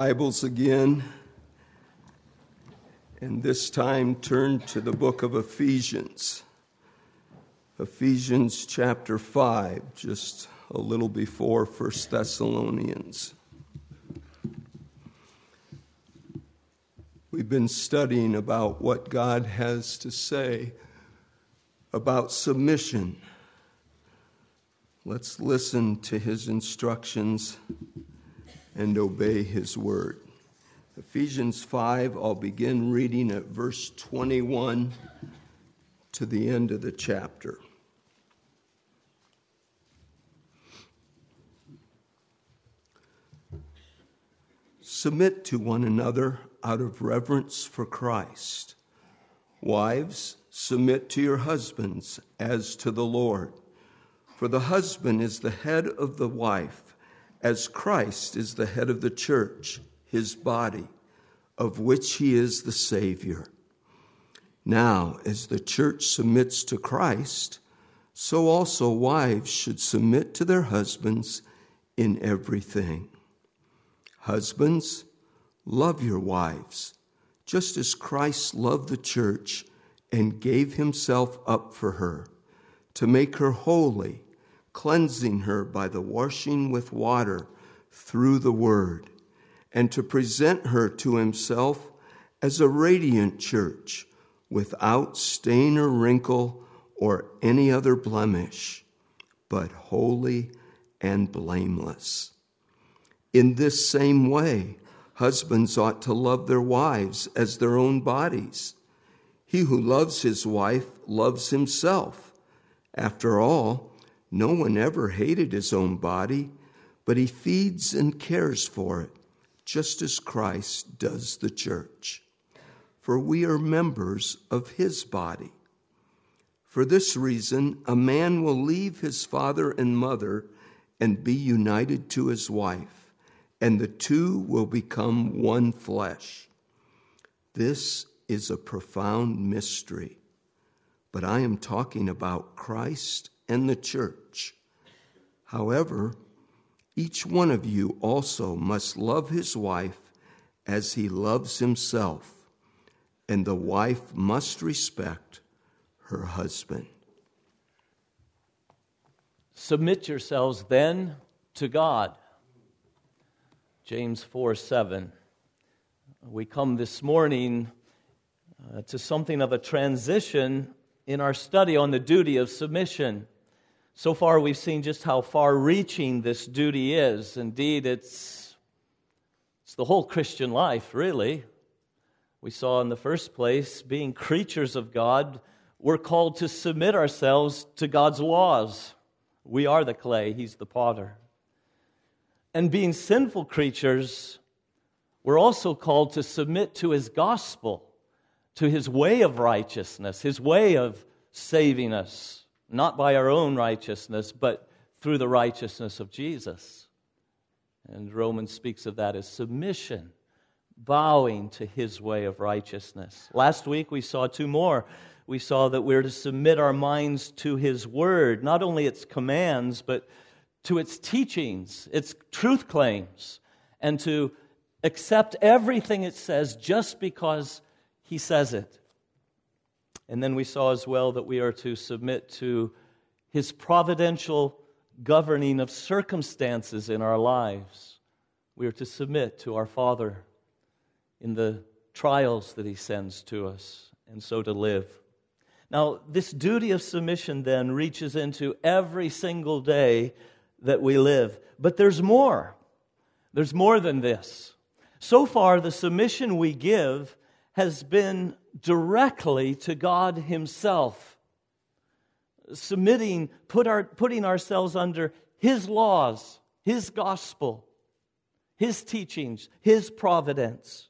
Bibles again, and this time turn to the book of Ephesians. Ephesians chapter 5, just a little before 1 Thessalonians. We've been studying about what God has to say about submission. Let's listen to his instructions and obey his word. Ephesians 5, I'll begin reading at verse 21 to the end of the chapter. Submit to one another out of reverence for Christ. Wives, submit to your husbands as to the Lord. For the husband is the head of the wife as Christ is the head of the church, his body, of which he is the Savior. Now, as the church submits to Christ, so also wives should submit to their husbands in everything. Husbands, love your wives, just as Christ loved the church and gave himself up for her, to make her holy cleansing her by the washing with water through the word, and to present her to himself as a radiant church without stain or wrinkle or any other blemish, but holy and blameless. In this same way, husbands ought to love their wives as their own bodies. He who loves his wife loves himself. After all, no one ever hated his own body, but he feeds and cares for it, just as Christ does the church. For we are members of his body. For this reason, a man will leave his father and mother and be united to his wife, and the two will become one flesh. This is a profound mystery, but I am talking about Christ and the church. However, each one of you also must love his wife as he loves himself, and the wife must respect her husband. Submit yourselves then to God. James 4 7. We come this morning uh, to something of a transition in our study on the duty of submission. So far, we've seen just how far reaching this duty is. Indeed, it's, it's the whole Christian life, really. We saw in the first place, being creatures of God, we're called to submit ourselves to God's laws. We are the clay, He's the potter. And being sinful creatures, we're also called to submit to His gospel, to His way of righteousness, His way of saving us not by our own righteousness, but through the righteousness of Jesus. And Romans speaks of that as submission, bowing to his way of righteousness. Last week we saw two more. We saw that we're to submit our minds to his word, not only its commands, but to its teachings, its truth claims, and to accept everything it says just because he says it. And then we saw as well that we are to submit to his providential governing of circumstances in our lives. We are to submit to our Father in the trials that he sends to us, and so to live. Now, this duty of submission then reaches into every single day that we live. But there's more. There's more than this. So far, the submission we give has been directly to God Himself, submitting, put our, putting ourselves under His laws, His gospel, His teachings, His providence.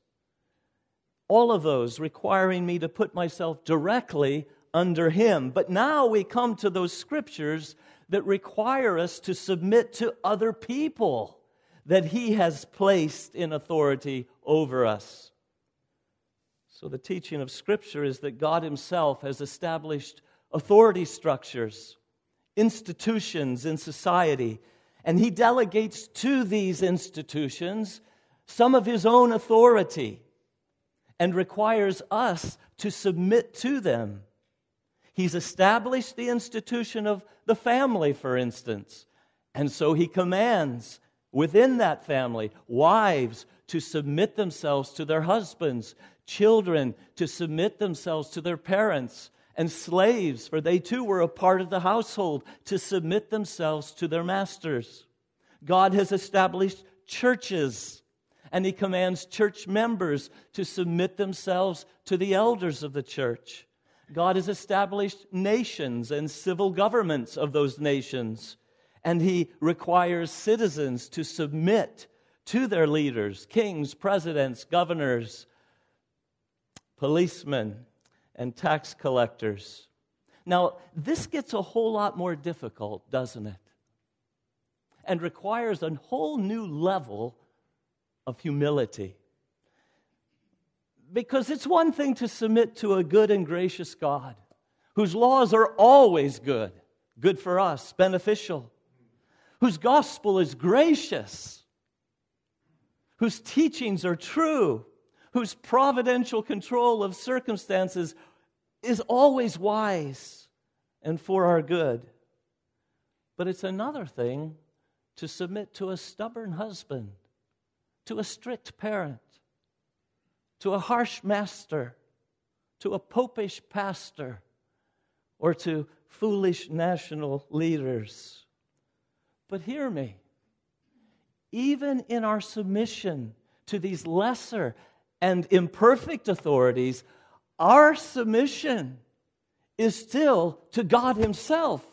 All of those requiring me to put myself directly under Him. But now we come to those scriptures that require us to submit to other people that He has placed in authority over us. So, the teaching of Scripture is that God Himself has established authority structures, institutions in society, and He delegates to these institutions some of his own authority and requires us to submit to them. He's established the institution of the family, for instance, and so he commands within that family wives to submit themselves to their husbands, children to submit themselves to their parents, and slaves, for they too were a part of the household, to submit themselves to their masters. God has established churches, and He commands church members to submit themselves to the elders of the church. God has established nations and civil governments of those nations, and He requires citizens to submit to their leaders kings, presidents, governors, policemen, and tax collectors. Now, this gets a whole lot more difficult, doesn't it? And requires a whole new level of humility. Because it's one thing to submit to a good and gracious God whose laws are always good, good for us, beneficial, whose gospel is gracious, whose teachings are true, whose providential control of circumstances is always wise and for our good. But it's another thing to submit to a stubborn husband, to a strict parent, to a harsh master, to a popish pastor, or to foolish national leaders. But hear me, even in our submission to these lesser and imperfect authorities, our submission is still to God Himself,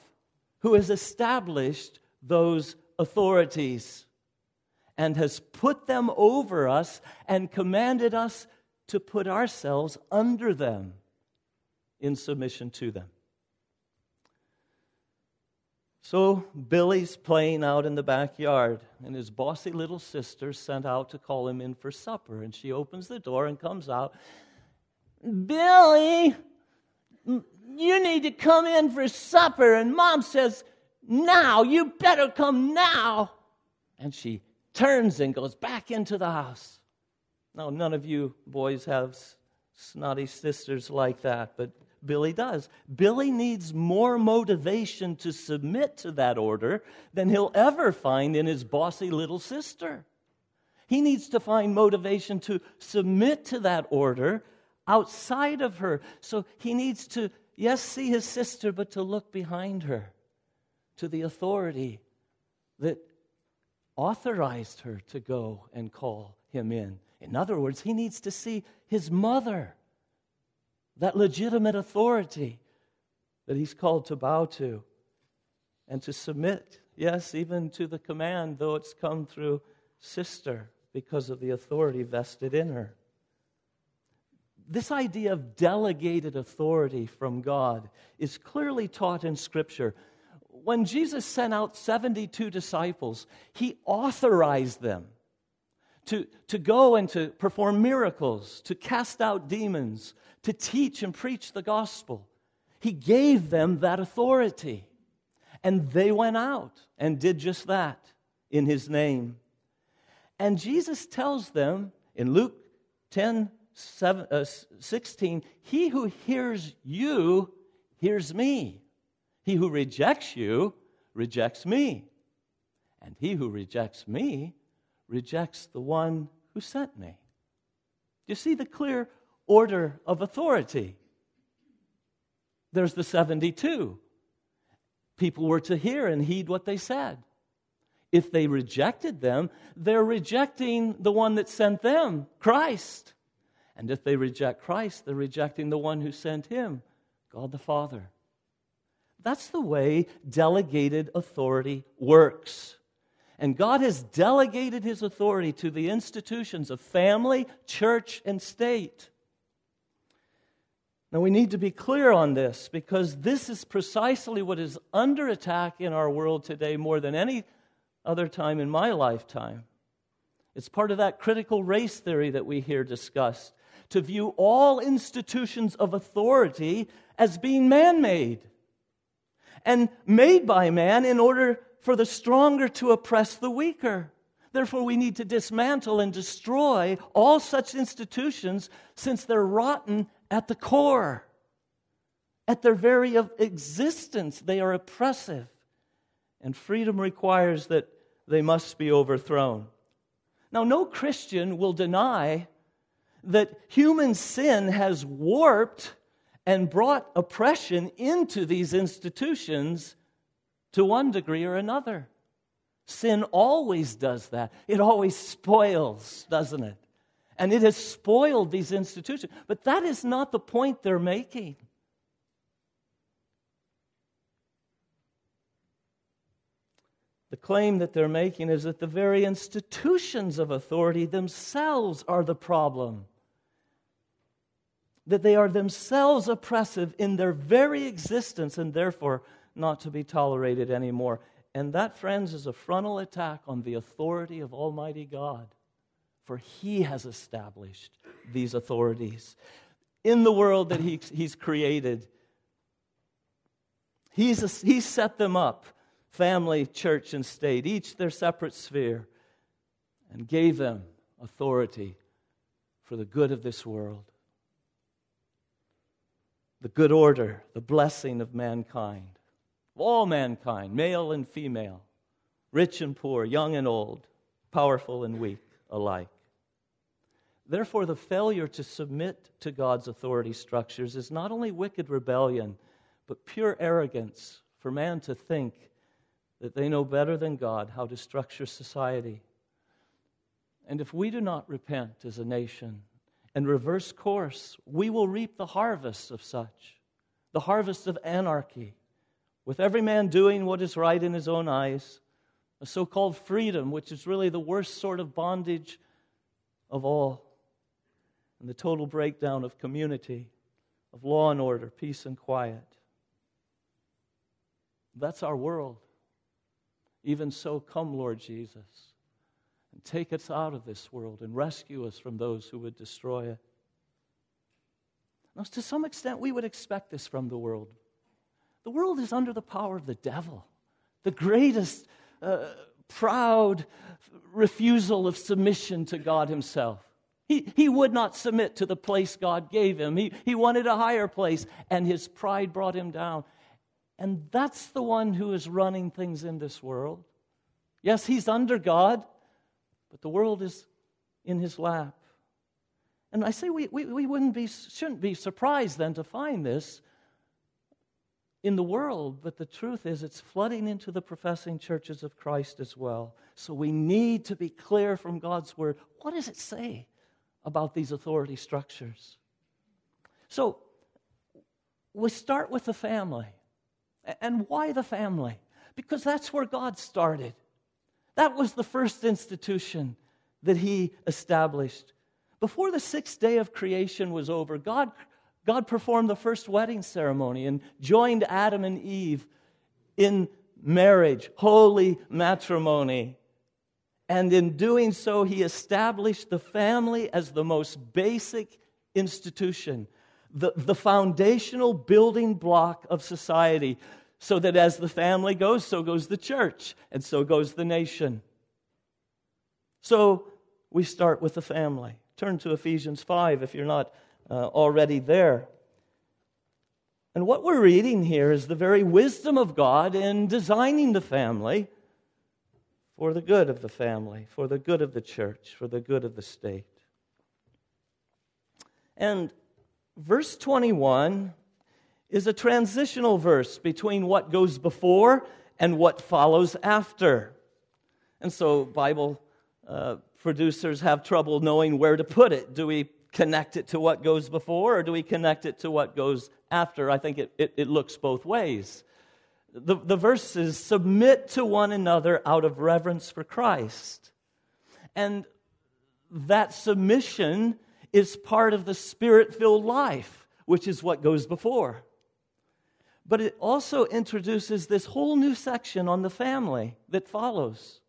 who has established those authorities and has put them over us and commanded us to put ourselves under them in submission to them. So Billy's playing out in the backyard, and his bossy little sister sent out to call him in for supper. And she opens the door and comes out. Billy, you need to come in for supper. And mom says, Now, you better come now. And she turns and goes back into the house. Now, none of you boys have snotty sisters like that, but Billy does. Billy needs more motivation to submit to that order than he'll ever find in his bossy little sister. He needs to find motivation to submit to that order outside of her. So he needs to, yes, see his sister, but to look behind her to the authority that authorized her to go and call him in. In other words, he needs to see his mother that legitimate authority that he's called to bow to and to submit, yes, even to the command, though it's come through sister because of the authority vested in her. This idea of delegated authority from God is clearly taught in Scripture. When Jesus sent out 72 disciples, he authorized them to, to go and to perform miracles, to cast out demons, to teach and preach the gospel. He gave them that authority. And they went out and did just that in his name. And Jesus tells them in Luke 10 7, uh, 16, He who hears you hears me. He who rejects you rejects me. And he who rejects me rejects the one who sent me. You see the clear order of authority. There's the 72. People were to hear and heed what they said. If they rejected them, they're rejecting the one that sent them, Christ. And if they reject Christ, they're rejecting the one who sent him, God the Father. That's the way delegated authority works. And God has delegated his authority to the institutions of family, church, and state. Now, we need to be clear on this because this is precisely what is under attack in our world today more than any other time in my lifetime. It's part of that critical race theory that we hear discussed to view all institutions of authority as being man made and made by man in order for the stronger to oppress the weaker. Therefore, we need to dismantle and destroy all such institutions since they're rotten at the core. At their very existence, they are oppressive. And freedom requires that they must be overthrown. Now, no Christian will deny that human sin has warped and brought oppression into these institutions to one degree or another. Sin always does that. It always spoils, doesn't it? And it has spoiled these institutions. But that is not the point they're making. The claim that they're making is that the very institutions of authority themselves are the problem. That they are themselves oppressive in their very existence and therefore not to be tolerated anymore. And that, friends, is a frontal attack on the authority of Almighty God, for He has established these authorities in the world that he, He's created. He's, he's set them up family, church, and state, each their separate sphere, and gave them authority for the good of this world. The good order, the blessing of mankind all mankind, male and female, rich and poor, young and old, powerful and weak alike. Therefore, the failure to submit to God's authority structures is not only wicked rebellion, but pure arrogance for man to think that they know better than God how to structure society. And if we do not repent as a nation and reverse course, we will reap the harvest of such the harvest of anarchy, with every man doing what is right in his own eyes, a so called freedom, which is really the worst sort of bondage of all, and the total breakdown of community, of law and order, peace and quiet. That's our world. Even so, come, Lord Jesus, and take us out of this world and rescue us from those who would destroy it. Now, to some extent, we would expect this from the world. The world is under the power of the devil, the greatest uh, proud refusal of submission to God Himself. He, he would not submit to the place God gave him. He, he wanted a higher place, and his pride brought him down. And that's the one who is running things in this world. Yes, he's under God, but the world is in his lap. And I say we, we, we wouldn't be, shouldn't be surprised then to find this in the world, but the truth is it's flooding into the professing churches of Christ as well. So we need to be clear from God's word. What does it say about these authority structures? So we start with the family. And why the family? Because that's where God started. That was the first institution that He established. Before the sixth day of creation was over, God God performed the first wedding ceremony and joined Adam and Eve in marriage, holy matrimony. And in doing so, he established the family as the most basic institution, the, the foundational building block of society, so that as the family goes, so goes the church, and so goes the nation. So we start with the family. Turn to Ephesians 5 if you're not uh, already there. And what we're reading here is the very wisdom of God in designing the family for the good of the family, for the good of the church, for the good of the state. And verse 21 is a transitional verse between what goes before and what follows after. And so Bible uh, producers have trouble knowing where to put it. Do we connect it to what goes before or do we connect it to what goes after? I think it, it, it looks both ways. The, the verse is submit to one another out of reverence for Christ. And that submission is part of the spirit filled life, which is what goes before. But it also introduces this whole new section on the family that follows.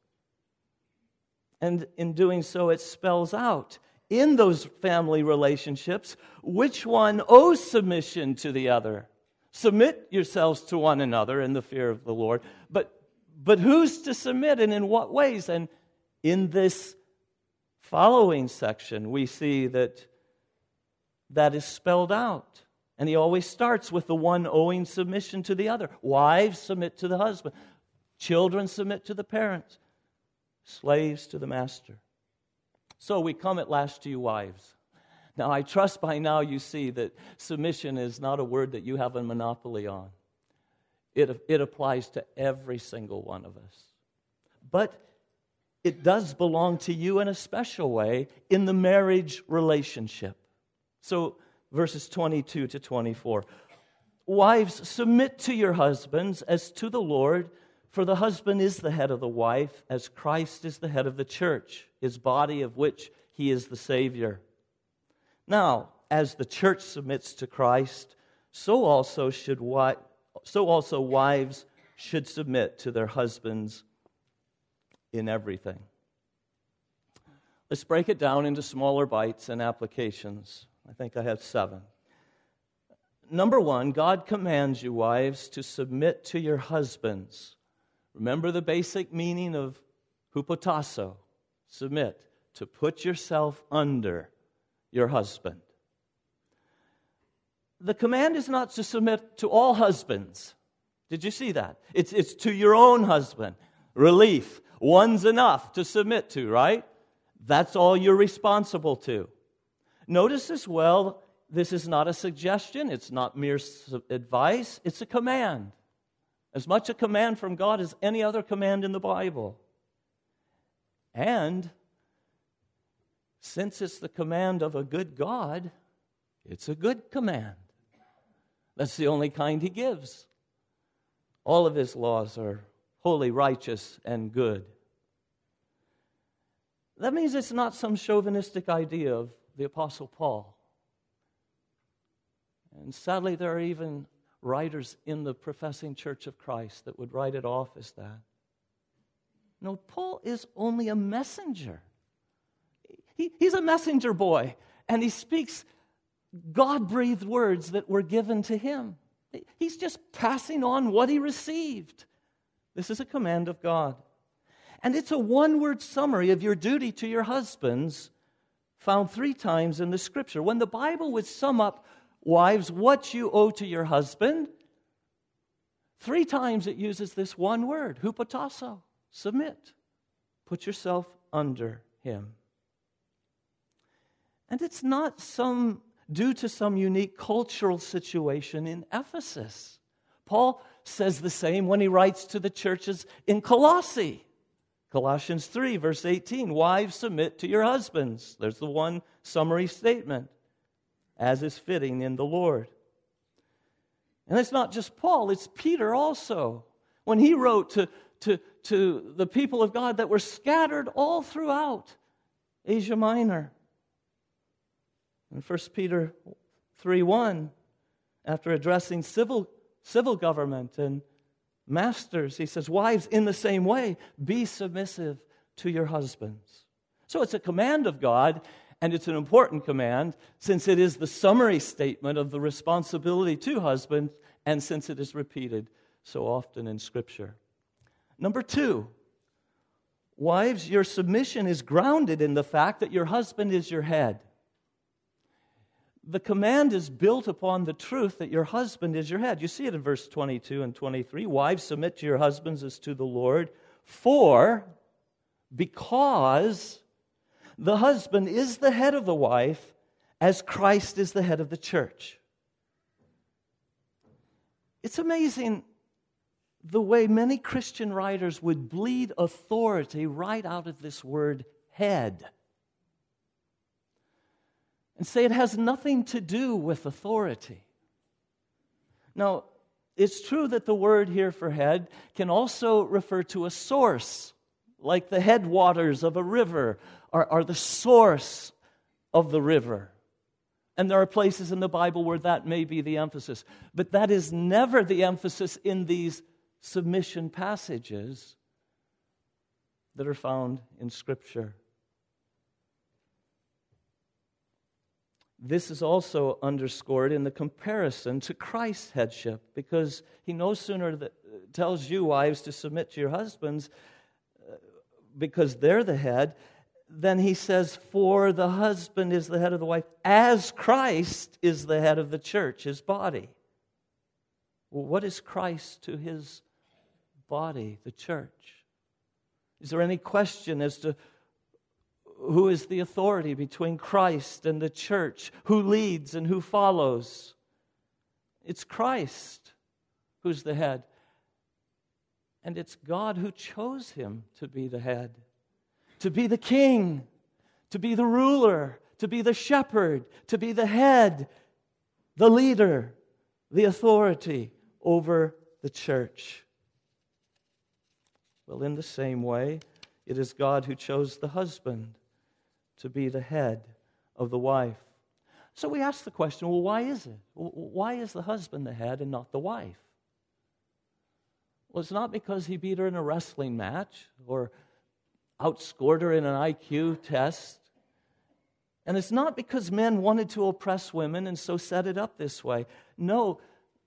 And in doing so, it spells out in those family relationships which one owes submission to the other. Submit yourselves to one another in the fear of the Lord. But, but who's to submit and in what ways? And In this following section, we see that that is spelled out. And he always starts with the one owing submission to the other. Wives submit to the husband, children submit to the parents, slaves to the master. So we come at last to you, wives. Now, I trust by now you see that submission is not a word that you have a monopoly on. It, it applies to every single one of us. But it does belong to you in a special way in the marriage relationship. So, verses 22 to 24. Wives, submit to your husbands as to the Lord, for the husband is the head of the wife, as Christ is the head of the church, his body of which he is the Savior. Now, as the church submits to Christ, so also should wi- so also wives should submit to their husbands in everything. Let's break it down into smaller bites and applications. I think I have seven. Number one, God commands you, wives, to submit to your husbands. Remember the basic meaning of hupotasso submit, to put yourself under your husband. The command is not to submit to all husbands. Did you see that? It's, it's to your own husband. Relief. One's enough to submit to, right? That's all you're responsible to. Notice as well, this is not a suggestion, it's not mere advice, it's a command. As much a command from God as any other command in the Bible. And since it's the command of a good God, it's a good command. That's the only kind He gives. All of His laws are holy, righteous, and good. That means it's not some chauvinistic idea of the Apostle Paul. And sadly, there are even writers in the professing Church of Christ that would write it off as that. No, Paul is only a messenger. He, he's a messenger boy, and he speaks God breathed words that were given to him. He's just passing on what he received. This is a command of God. And it's a one word summary of your duty to your husbands found three times in the scripture. When the Bible would sum up, wives, what you owe to your husband, three times it uses this one word, hupotasso, submit. Put yourself under him. And it's not some due to some unique cultural situation in Ephesus. Paul says the same when he writes to the churches in Colossae. Colossians 3, verse 18 Wives, submit to your husbands. There's the one summary statement, as is fitting in the Lord. And it's not just Paul, it's Peter also. When he wrote to, to, to the people of God that were scattered all throughout Asia Minor. In 1 Peter 3 1, after addressing civil, civil government and masters, he says, Wives, in the same way, be submissive to your husbands. So it's a command of God, and it's an important command since it is the summary statement of the responsibility to husbands, and since it is repeated so often in Scripture. Number two, wives, your submission is grounded in the fact that your husband is your head the command is built upon the truth that your husband is your head. You see it in verse 22 and 23. Wives, submit to your husbands as to the Lord, for because the husband is the head of the wife, as Christ is the head of the church. It's amazing the way many Christian writers would bleed authority right out of this word head and say it has nothing to do with authority. Now, it's true that the word here for head can also refer to a source, like the headwaters of a river are, are the source of the river. And there are places in the Bible where that may be the emphasis. But that is never the emphasis in these submission passages that are found in Scripture. This is also underscored in the comparison to Christ's headship, because he no sooner that, tells you, wives, to submit to your husbands, uh, because they're the head, then he says, For the husband is the head of the wife, as Christ is the head of the church, his body. Well, what is Christ to his body, the church? Is there any question as to who is the authority between Christ and the church? Who leads and who follows? It's Christ who's the head. And it's God who chose him to be the head, to be the king, to be the ruler, to be the shepherd, to be the head, the leader, the authority over the church. Well, in the same way, it is God who chose the husband to be the head of the wife. So we ask the question well, why is it? Why is the husband the head and not the wife? Well, it's not because he beat her in a wrestling match or outscored her in an IQ test. And it's not because men wanted to oppress women and so set it up this way. No,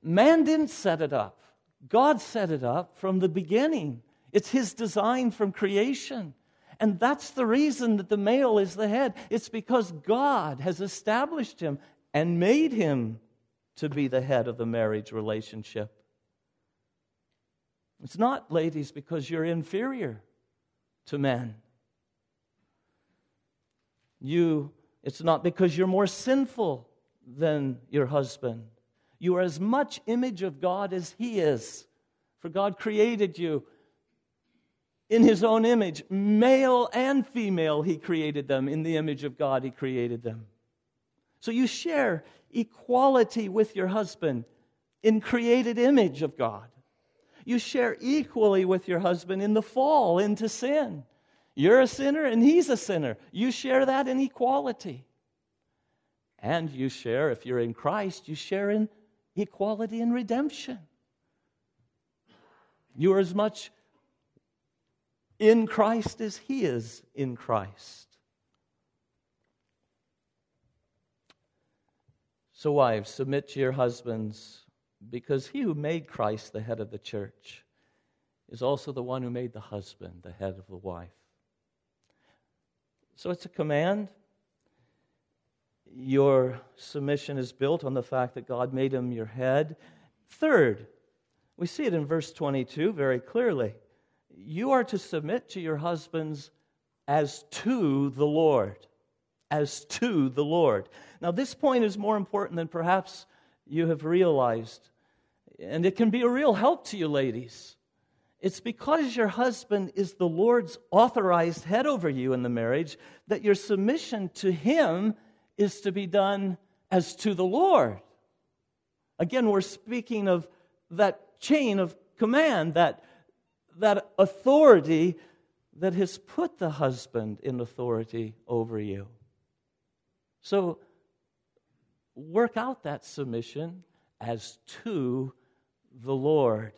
man didn't set it up. God set it up from the beginning. It's his design from creation. And that's the reason that the male is the head. It's because God has established him and made him to be the head of the marriage relationship. It's not, ladies, because you're inferior to men. You, it's not because you're more sinful than your husband. You are as much image of God as he is. For God created you in his own image. Male and female, he created them. In the image of God, he created them. So you share equality with your husband in created image of God. You share equally with your husband in the fall into sin. You're a sinner and he's a sinner. You share that in equality. And you share, if you're in Christ, you share in equality and redemption. You are as much in Christ as He is in Christ. So, wives, submit to your husbands, because he who made Christ the head of the church is also the one who made the husband the head of the wife. So, it's a command. Your submission is built on the fact that God made him your head. Third, we see it in verse 22 very clearly you are to submit to your husbands as to the Lord. As to the Lord. Now, this point is more important than perhaps you have realized. And it can be a real help to you, ladies. It's because your husband is the Lord's authorized head over you in the marriage that your submission to him is to be done as to the Lord. Again, we're speaking of that chain of command, that that authority that has put the husband in authority over you. So work out that submission as to the Lord.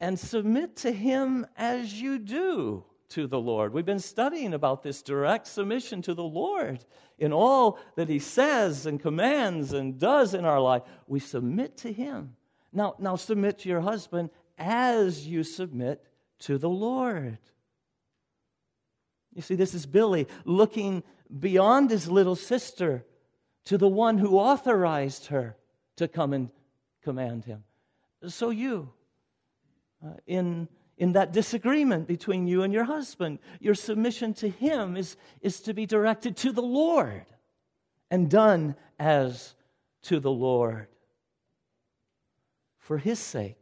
And submit to him as you do to the Lord. We've been studying about this direct submission to the Lord in all that he says and commands and does in our life. We submit to him. Now, now submit to your husband as you submit to the Lord. You see, this is Billy looking beyond his little sister to the one who authorized her to come and command him. So, you, uh, in, in that disagreement between you and your husband, your submission to him is, is to be directed to the Lord and done as to the Lord for his sake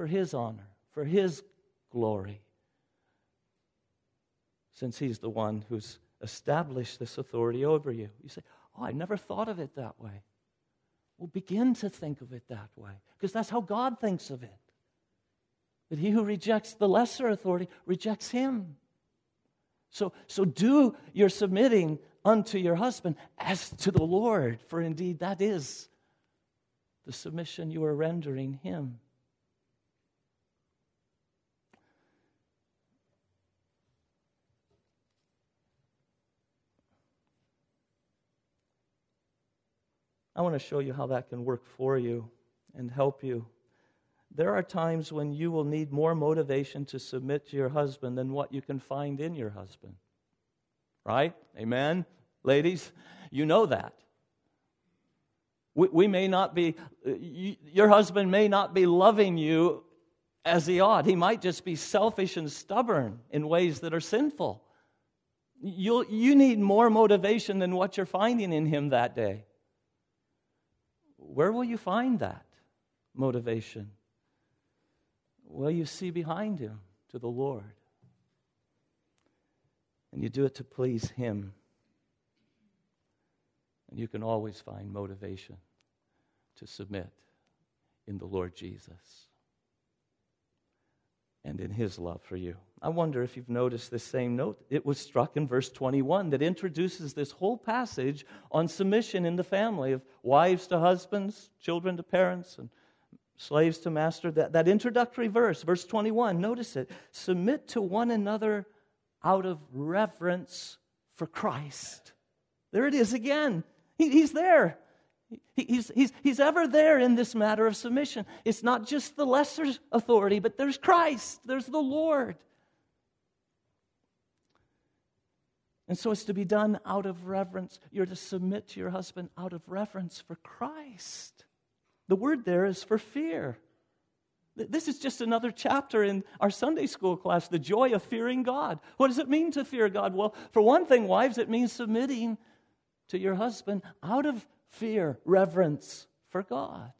for His honor, for His glory, since He's the one who's established this authority over you. You say, Oh, I never thought of it that way. Well, begin to think of it that way, because that's how God thinks of it. That he who rejects the lesser authority rejects him. So, so do your submitting unto your husband as to the Lord, for indeed that is the submission you are rendering him. I want to show you how that can work for you and help you. there are times when you will need more motivation to submit to your husband than what you can find in your husband. Right? Amen? Ladies, you know that. We, we may not be, you, your husband may not be loving you as he ought. He might just be selfish and stubborn in ways that are sinful. you you need more motivation than what you're finding in him that day. Where will you find that motivation? Well, you see behind him to the Lord. And you do it to please him. And you can always find motivation to submit in the Lord Jesus and in his love for you. I wonder if you've noticed this same note. It was struck in verse 21 that introduces this whole passage on submission in the family of wives to husbands, children to parents, and slaves to master. That, that introductory verse, verse 21, notice it. Submit to one another out of reverence for Christ. There it is again. He, he's there. He's, he's, he's ever there in this matter of submission. It's not just the lesser authority, but there's Christ, there's the Lord. And so it's to be done out of reverence. You're to submit to your husband out of reverence for Christ. The word there is for fear. This is just another chapter in our Sunday school class, the joy of fearing God. What does it mean to fear God? Well, for one thing, wives, it means submitting to your husband out of fear, reverence for God.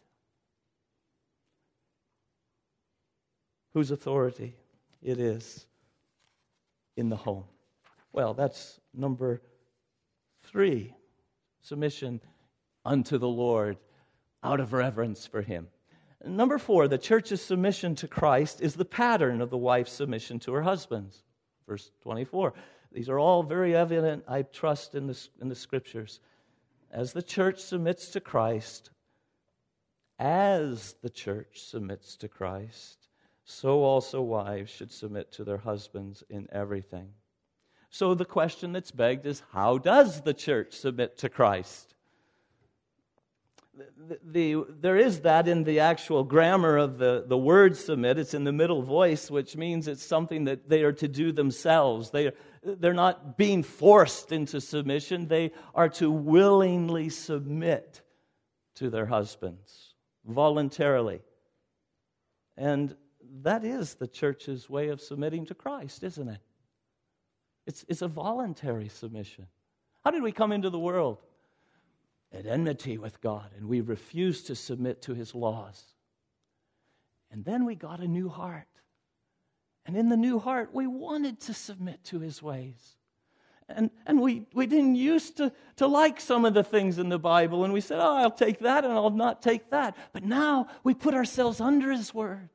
Whose authority it is in the home. Well, that's number three submission unto the Lord out of reverence for Him. Number four, the church's submission to Christ is the pattern of the wife's submission to her husbands. Verse 24. These are all very evident, I trust, in the, in the scriptures as the church submits to Christ, as the church submits to Christ, so also wives should submit to their husbands in everything. So the question that's begged is how does the church submit to Christ? The, the, there is that in the actual grammar of the, the word submit. It's in the middle voice, which means it's something that they are to do themselves. They, they're not being forced into submission, they are to willingly submit to their husbands voluntarily. And that is the church's way of submitting to Christ, isn't it? It's, it's a voluntary submission. How did we come into the world? At enmity with God, and we refused to submit to his laws. And then we got a new heart. And in the new heart, we wanted to submit to his ways. And, and we, we didn't used to, to like some of the things in the Bible, and we said, Oh, I'll take that and I'll not take that. But now we put ourselves under his word,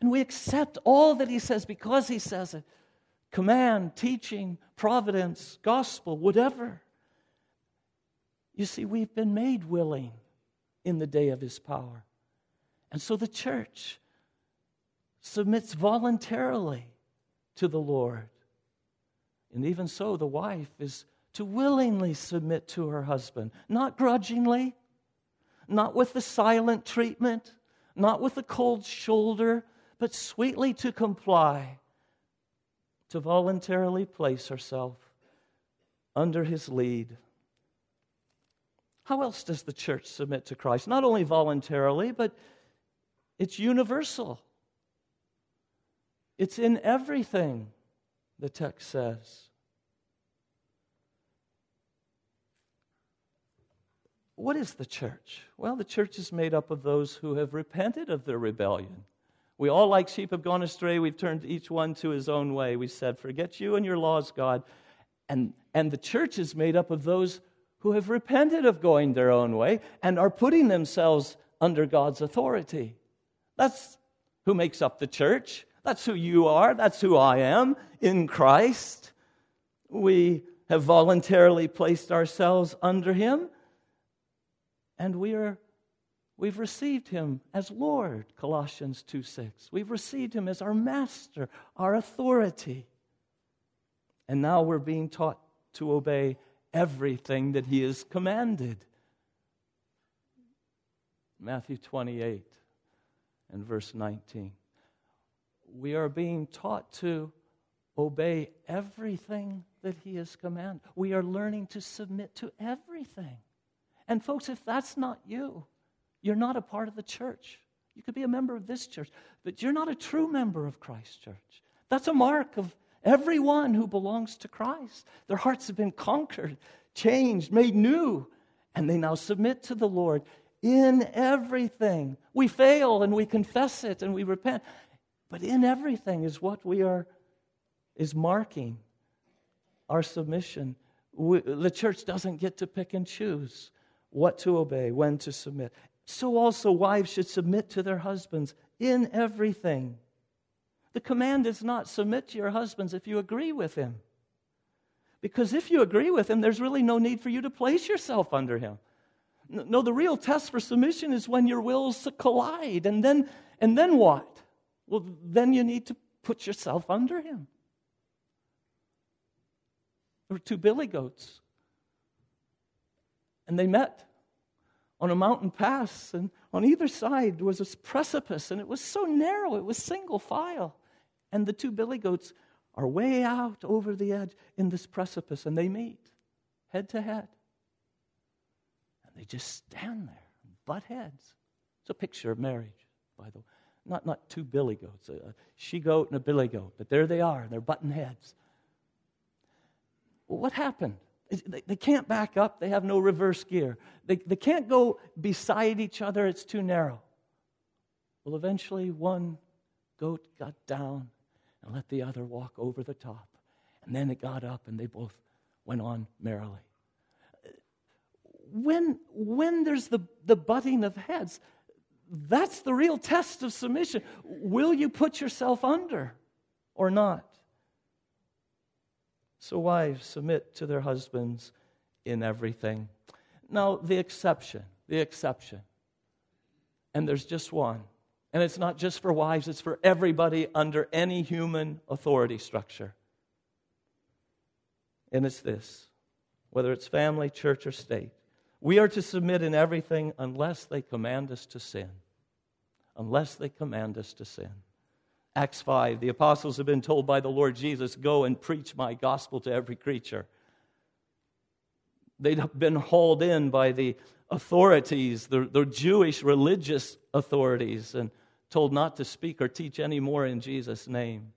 and we accept all that he says because he says it command, teaching, providence, gospel, whatever. You see, we've been made willing in the day of his power. And so the church submits voluntarily to the Lord. And even so, the wife is to willingly submit to her husband, not grudgingly, not with the silent treatment, not with the cold shoulder, but sweetly to comply, to voluntarily place herself under his lead. How else does the church submit to Christ? Not only voluntarily, but it's universal. It's in everything, the text says. What is the church? Well, the church is made up of those who have repented of their rebellion. We all, like sheep, have gone astray. We've turned each one to his own way. We said, Forget you and your laws, God. And, and the church is made up of those who have repented of going their own way and are putting themselves under God's authority. That's who makes up the church. That's who you are. That's who I am in Christ. We have voluntarily placed ourselves under Him, and we are, we've received Him as Lord, Colossians 2 6. We've received Him as our Master, our authority. And now we're being taught to obey everything that He has commanded. Matthew 28. and verse 19. We are being taught to obey everything that He has commanded. We are learning to submit to everything. And, folks, if that's not you, you're not a part of the church. You could be a member of this church, but you're not a true member of Christ Church. That's a mark of everyone who belongs to Christ. Their hearts have been conquered, changed, made new, and they now submit to the Lord in everything. We fail and we confess it and we repent, but in everything is what we are is marking our submission. We, the church doesn't get to pick and choose what to obey, when to submit. So also wives should submit to their husbands in everything. The command is not submit to your husbands if you agree with him. Because if you agree with him, there's really no need for you to place yourself under him. No, the real test for submission is when your wills collide. And then, and then what? Well, then you need to put yourself under him. There were two billy goats. And they met on a mountain pass, and on either side was a precipice, and it was so narrow, it was single file. And the two billy goats are way out over the edge in this precipice, and they meet head to head. And they just stand there, butt heads. It's a picture of marriage, by the way. Not, not two billy goats, a she goat and a billy goat, but there they are, they're butting heads. Well, what happened? They, they can't back up, they have no reverse gear. They, they can't go beside each other, it's too narrow. Well, eventually, one goat got down and let the other walk over the top. And then it got up, and they both went on merrily. When, when there's the, the butting of heads, that's the real test of submission. Will you put yourself under or not? So, wives, submit to their husbands in everything. Now, the exception, the exception. And there's just one. And it's not just for wives, it's for everybody under any human authority structure. And it's this whether it's family, church, or state. We are to submit in everything unless they command us to sin. Unless they command us to sin. Acts 5, the apostles have been told by the Lord Jesus, Go and preach my gospel to every creature. They'd been hauled in by the authorities, the, the Jewish religious authorities, and told not to speak or teach any more in Jesus' name.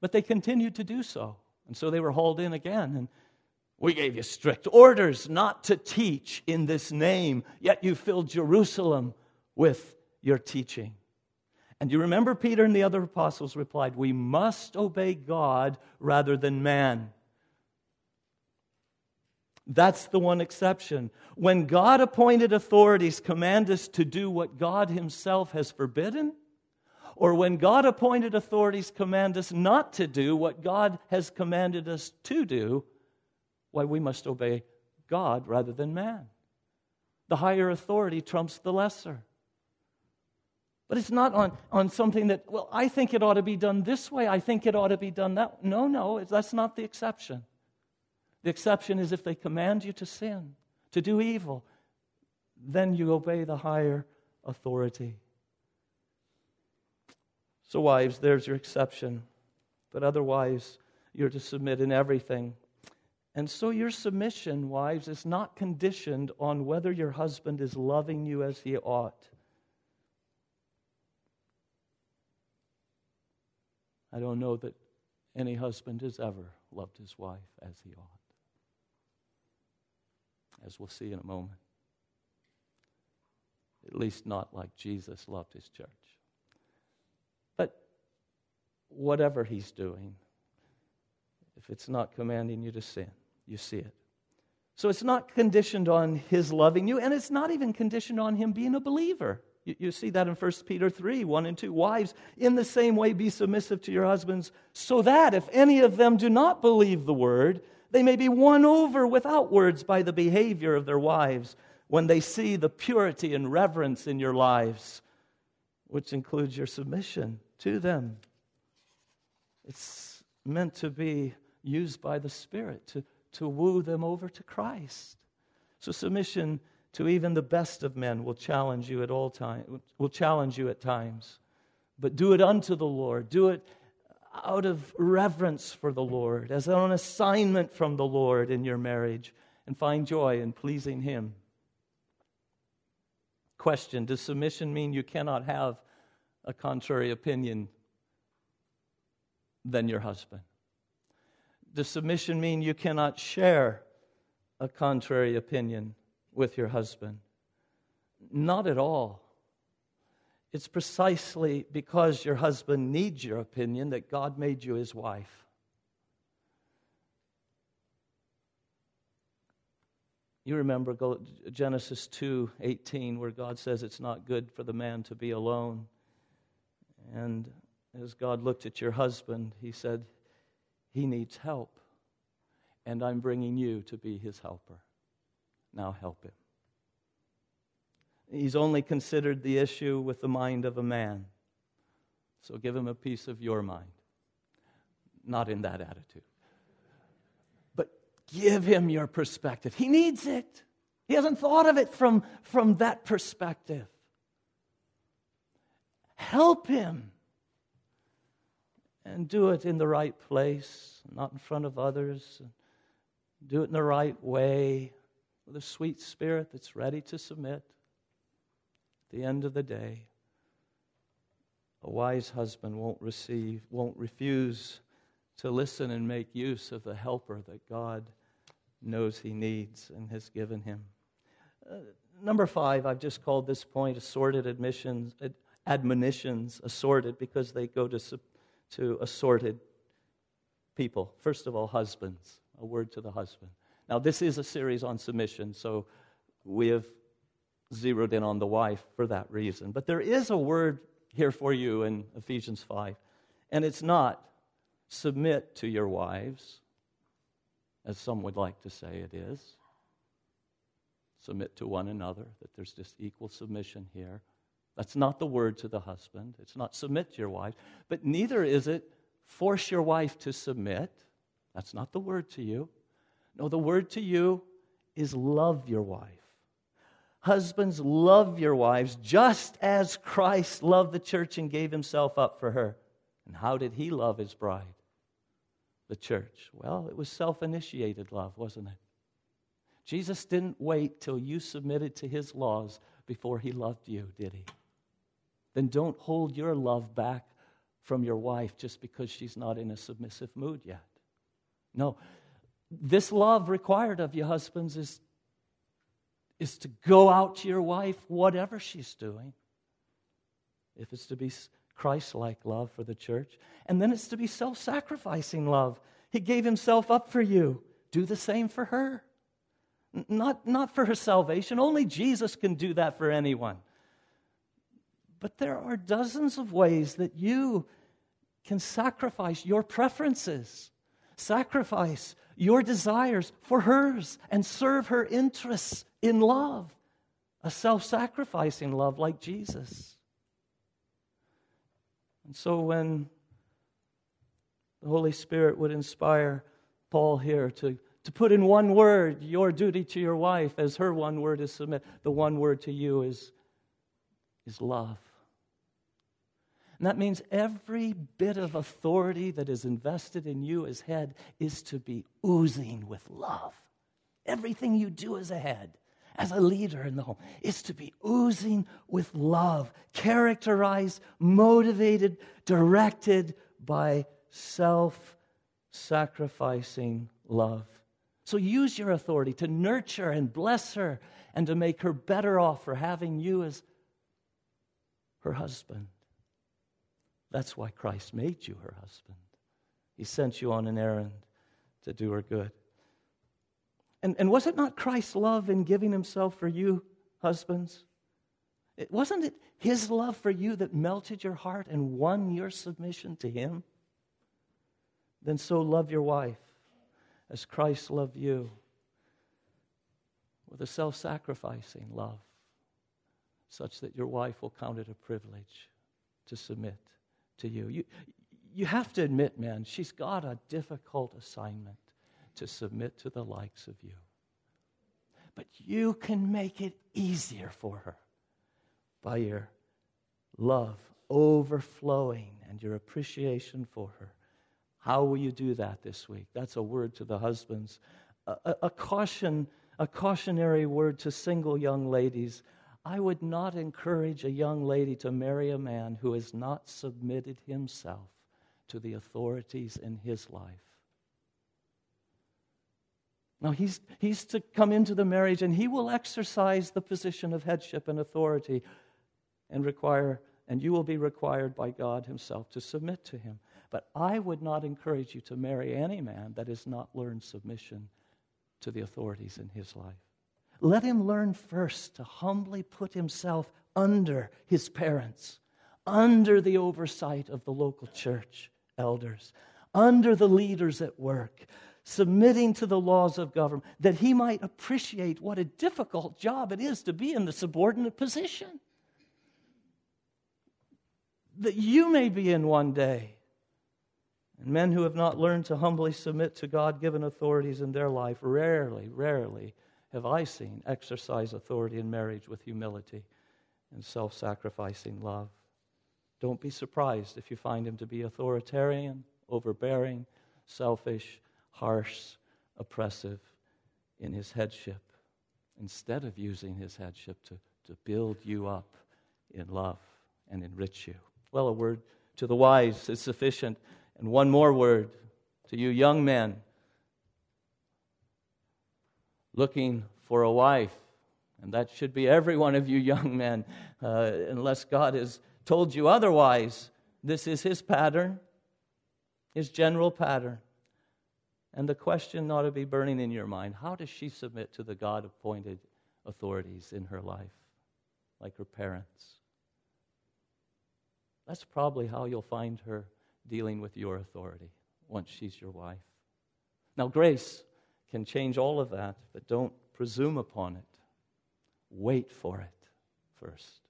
But they continued to do so. And so they were hauled in again. And we gave you strict orders not to teach in this name, yet you filled Jerusalem with your teaching. And you remember Peter and the other apostles replied, We must obey God rather than man. That's the one exception. When God appointed authorities command us to do what God Himself has forbidden, or when God appointed authorities command us not to do what God has commanded us to do, why we must obey God rather than man. The higher authority trumps the lesser. But it's not on, on something that, well, I think it ought to be done this way. I think it ought to be done that. No, no, that's not the exception. The exception is if they command you to sin, to do evil, then you obey the higher authority. So, wives, there's your exception. But otherwise, you're to submit in everything. And so, your submission, wives, is not conditioned on whether your husband is loving you as he ought. I don't know that any husband has ever loved his wife as he ought, as we'll see in a moment. At least not like Jesus loved his church. But whatever he's doing, if it's not commanding you to sin, you see it. So it's not conditioned on his loving you, and it's not even conditioned on him being a believer. You, you see that in 1 Peter 3 1 and 2. Wives, in the same way, be submissive to your husbands, so that if any of them do not believe the word, they may be won over without words by the behavior of their wives when they see the purity and reverence in your lives, which includes your submission to them. It's meant to be used by the Spirit to, to woo them over to Christ. So, submission to even the best of men will challenge you at all times will challenge you at times but do it unto the Lord. Do it out of reverence for the Lord, as an assignment from the Lord in your marriage, and find joy in pleasing Him. Question Does submission mean you cannot have a contrary opinion than your husband? Does submission mean you cannot share a contrary opinion with your husband? Not at all. It's precisely because your husband needs your opinion that God made you his wife. You remember Genesis 2:18 where God says it's not good for the man to be alone. And as God looked at your husband, he said he needs help. And I'm bringing you to be his helper. Now help him. He's only considered the issue with the mind of a man. So give him a piece of your mind. Not in that attitude. But give him your perspective. He needs it. He hasn't thought of it from, from that perspective. Help him. And do it in the right place, not in front of others. Do it in the right way, with a sweet spirit that's ready to submit the end of the day, a wise husband won't receive, won't refuse to listen and make use of the helper that God knows he needs and has given him. Uh, number five, I've just called this point assorted admissions, ad- admonitions, assorted, because they go to, to assorted people. First of all, husbands, a word to the husband. Now, this is a series on submission, so we have zeroed in on the wife for that reason. But there is a word here for you in Ephesians 5, and it's not submit to your wives, as some would like to say it is. Submit to one another, that there's just equal submission here. That's not the word to the husband. It's not submit to your wife, but neither is it force your wife to submit. That's not the word to you. No, the word to you is love your wife. Husbands, love your wives just as Christ loved the church and gave himself up for her. And how did he love his bride? The church. Well, it was self initiated love, wasn't it? Jesus didn't wait till you submitted to his laws before he loved you, did he? Then don't hold your love back from your wife just because she's not in a submissive mood yet. No, this love required of you, husbands, is is to go out to your wife, whatever she's doing. If it's to be Christ like love for the church. And then it's to be self sacrificing love. He gave himself up for you. Do the same for her. Not, not for her salvation. Only Jesus can do that for anyone. But there are dozens of ways that you can sacrifice your preferences, sacrifice your desires for hers, and serve her interests in love, a self sacrificing love like Jesus. And so when the Holy Spirit would inspire Paul here to, to put in one word your duty to your wife as her one word is submit, the one word to you is, is love. And that means every bit of authority that is invested in you as head is to be oozing with love. Everything you do as a head as a leader in the home is to be oozing with love, characterized, motivated, directed by self sacrificing love. So use your authority to nurture and bless her and to make her better off for having you as her husband. That's why Christ made you her husband. He sent you on an errand to do her good. And, and was it not Christ's love in giving himself for you, husbands? It, wasn't it his love for you that melted your heart and won your submission to him? Then so love your wife as Christ loved you with a self sacrificing love, such that your wife will count it a privilege to submit to you. You, you have to admit, man, she's got a difficult assignment to submit to the likes of you. But you can make it easier for her by your love overflowing and your appreciation for her. How will you do that this week? That's a word to the husbands. A, a, a, caution, a cautionary word to single young ladies. I would not encourage a young lady to marry a man who has not submitted himself to the authorities in his life. Now, he's, he's to come into the marriage and he will exercise the position of headship and authority and require, and you will be required by God Himself to submit to Him. But I would not encourage you to marry any man that has not learned submission to the authorities in his life. Let him learn first to humbly put himself under his parents, under the oversight of the local church elders, under the leaders at work, submitting to the laws of government, that he might appreciate what a difficult job it is to be in the subordinate position that you may be in one day. And men who have not learned to humbly submit to God given authorities in their life rarely, rarely have I seen exercise authority in marriage with humility and self sacrificing love. Don't be surprised if you find him to be authoritarian, overbearing, selfish, harsh, oppressive in his headship, instead of using his headship to, to build you up in love and enrich you. Well, a word to the wise is sufficient. And one more word to you young men looking for a wife. And that should be every one of you young men, uh, unless God has told you otherwise. This is his pattern, his general pattern. And the question ought to be burning in your mind how does she submit to the God appointed authorities in her life, like her parents? That's probably how you'll find her dealing with your authority once she's your wife. Now, grace can change all of that, but don't presume upon it. Wait for it first.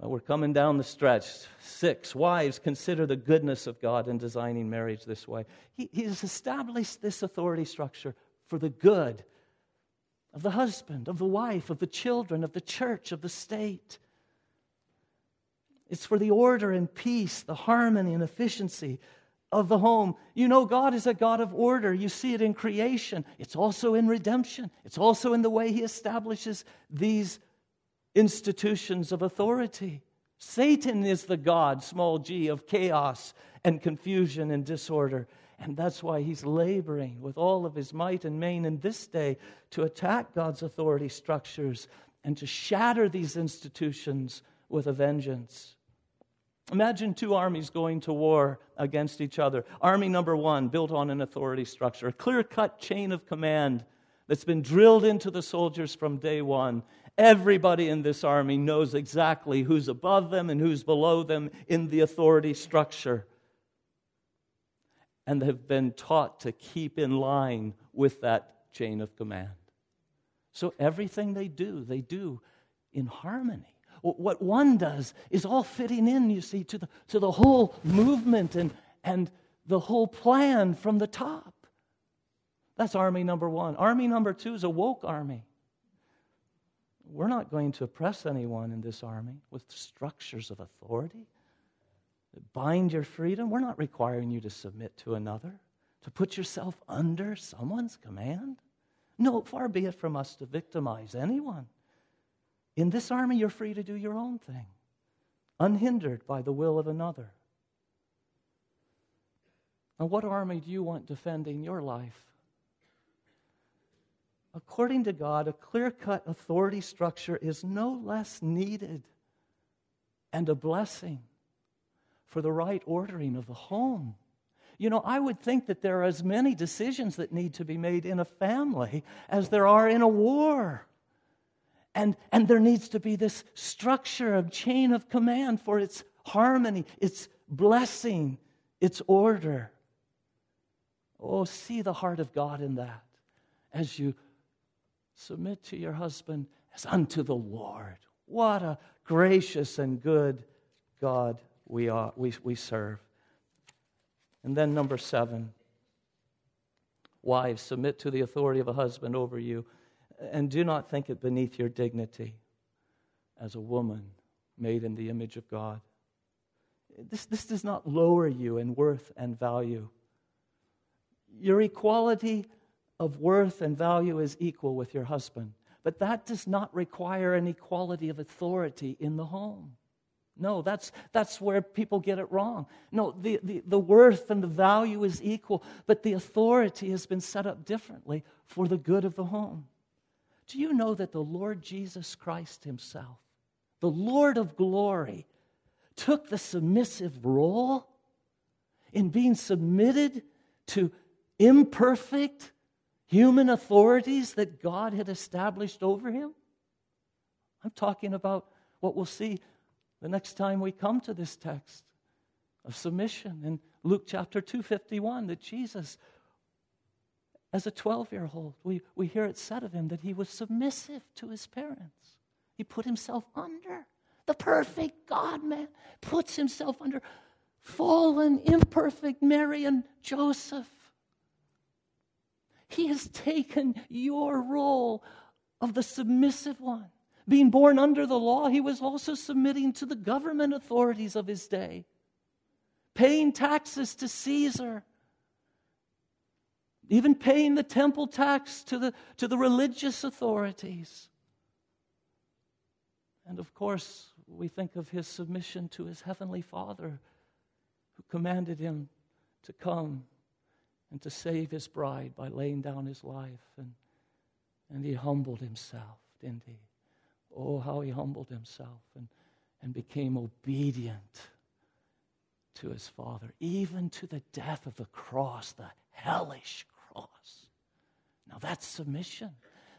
Well, we're coming down the stretch. Six, wives, consider the goodness of God in designing marriage this way. He, he has established this authority structure for the good of the husband, of the wife, of the children, of the church, of the state. It's for the order and peace, the harmony and efficiency of the home. You know, God is a God of order. You see it in creation, it's also in redemption, it's also in the way He establishes these institutions of authority. Satan is the God, small g, of chaos and confusion and disorder. And that's why he's laboring with all of his might and main in this day to attack God's authority structures and to shatter these institutions with a vengeance. Imagine two armies going to war against each other. Army number one, built on an authority structure, a clear cut chain of command that's been drilled into the soldiers from day one. Everybody in this army knows exactly who's above them and who's below them in the authority structure. And they've been taught to keep in line with that chain of command. So everything they do, they do in harmony what one does is all fitting in, you see, to the, to the whole movement and, and the whole plan from the top. That's army number one. Army number two is a woke army. We're not going to oppress anyone in this army with structures of authority that bind your freedom. We're not requiring you to submit to another, to put yourself under someone's command. No, far be it from us to victimize anyone. In this army, you're free to do your own thing, unhindered by the will of another. Now, what army do you want defending your life? According to God, a clear cut authority structure is no less needed and a blessing for the right ordering of the home. You know, I would think that there are as many decisions that need to be made in a family as there are in a war. And, and there needs to be this structure of chain of command for its harmony, its blessing, its order. Oh, see the heart of God in that as you submit to your husband as unto the Lord. What a gracious and good God we, are, we, we serve. And then, number seven, wives, submit to the authority of a husband over you and do not think it beneath your dignity as a woman made in the image of God. This, this does not lower you in worth and value. Your equality of worth and value is equal with your husband, but that does not require an equality of authority in the home. No, that's, that's where people get it wrong. No, the, the, the worth and the value is equal, but the authority has been set up differently for the good of the home. Do you know that the Lord Jesus Christ Himself, the Lord of glory, took the submissive role in being submitted to imperfect human authorities that God had established over him? I'm talking about what we'll see the next time we come to this text of submission in Luke chapter 251 that Jesus as a 12 year old we, we hear it said of him that he was submissive to his parents he put himself under the perfect God man puts himself under fallen, imperfect Mary and Joseph. He has taken your role of the submissive one. Being born under the law, he was also submitting to the government authorities of his day, paying taxes to Caesar, even paying the temple tax to the, to the religious authorities. And of course, we think of his submission to his heavenly Father, who commanded him to come and to save his bride by laying down his life. And, and he humbled himself, didn't he? Oh, how he humbled himself and, and became obedient to his Father, even to the death of the cross, the hellish cross. Now that's submission.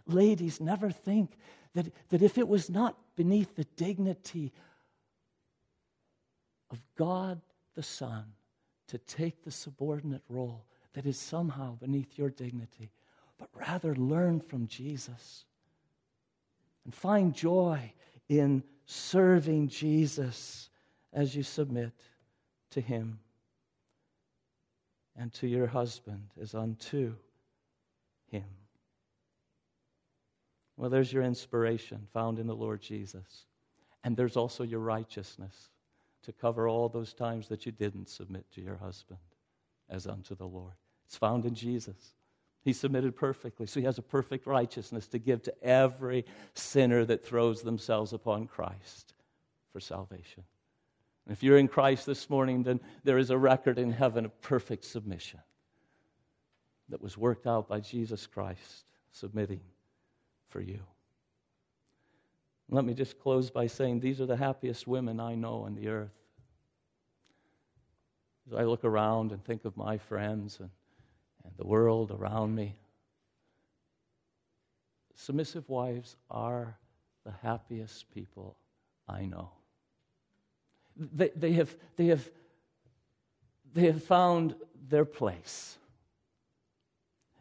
Ladies, never think that, that if it was not beneath the dignity of God the Son to take the subordinate role that is somehow beneath your dignity, but rather learn from Jesus and find joy in serving Jesus as you submit to Him and to your husband as unto Him. Well, there's your inspiration found in the Lord Jesus. And there's also your righteousness to cover all those times that you didn't submit to your husband as unto the Lord. It's found in Jesus. He submitted perfectly, so he has a perfect righteousness to give to every sinner that throws themselves upon Christ for salvation. And if you're in Christ this morning, then there is a record in heaven of perfect submission that was worked out by Jesus Christ, submitting for you. Let me just close by saying these are the happiest women I know on the earth. As I look around and think of my friends and, and the world around me, submissive wives are the happiest people I know. They, they, have, they, have, they have found their place.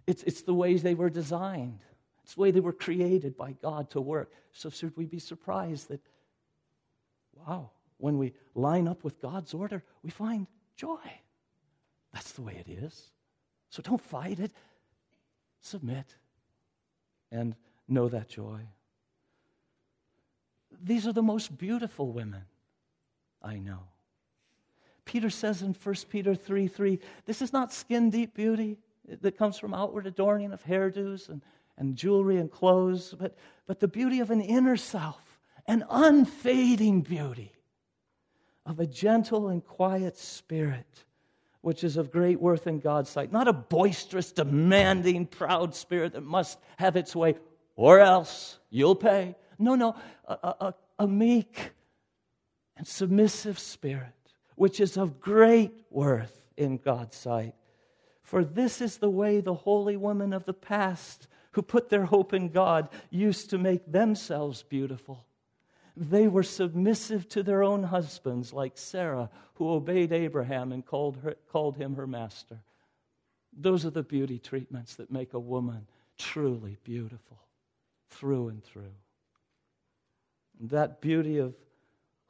It's, it's the ways they were designed. It's the way they were created by God to work. So, should we be surprised that, wow, when we line up with God's order, we find joy? That's the way it is. So, don't fight it. Submit and know that joy. These are the most beautiful women I know. Peter says in 1 Peter 3 3, this is not skin deep beauty that comes from outward adorning of hairdos and and jewelry and clothes, but, but the beauty of an inner self, an unfading beauty of a gentle and quiet spirit, which is of great worth in God's sight. Not a boisterous, demanding, proud spirit that must have its way, or else you'll pay. No, no, a, a, a meek and submissive spirit, which is of great worth in God's sight. For this is the way the holy women of the past who put their hope in God used to make themselves beautiful. They were submissive to their own husbands, like Sarah, who obeyed Abraham and called, her, called him her master. Those are the beauty treatments that make a woman truly beautiful through and through. That beauty of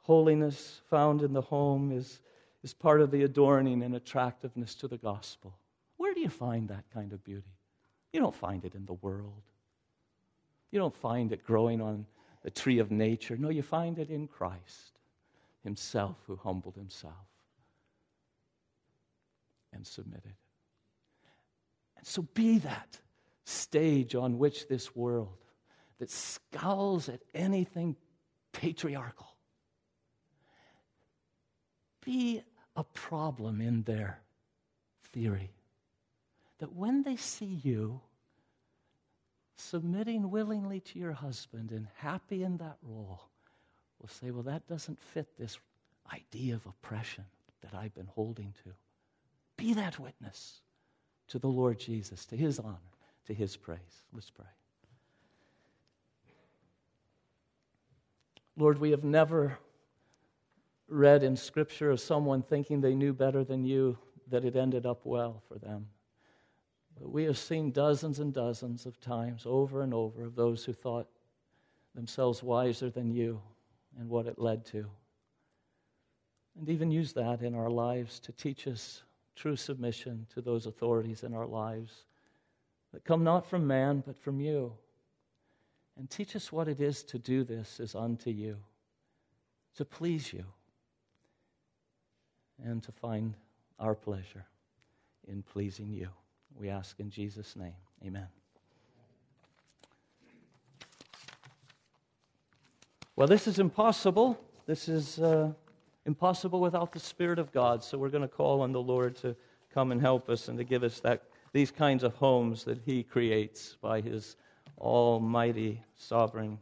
holiness found in the home is, is part of the adorning and attractiveness to the gospel. Where do you find that kind of beauty? You don't find it in the world. You don't find it growing on the tree of nature. No, you find it in Christ. himself who humbled himself and submitted. And so be that stage on which this world that scowls at anything patriarchal be a problem in their theory. That when they see you submitting willingly to your husband and happy in that role, will say, Well, that doesn't fit this idea of oppression that I've been holding to. Be that witness to the Lord Jesus, to his honor, to his praise. Let's pray. Lord, we have never read in Scripture of someone thinking they knew better than you that it ended up well for them. But we have seen dozens and dozens of times over and over of those who thought themselves wiser than you and what it led to. And even use that in our lives to teach us true submission to those authorities in our lives that come not from man, but from you. And teach us what it is to do this as unto you, to please you and to find our pleasure in pleasing you. We ask in Jesus' name. Amen. Well, this is impossible. This is uh, impossible without the Spirit of God. So we're going to call on the Lord to come and help us and to give us that, these kinds of homes that He creates by His almighty, sovereign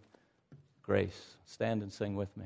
grace. Stand and sing with me.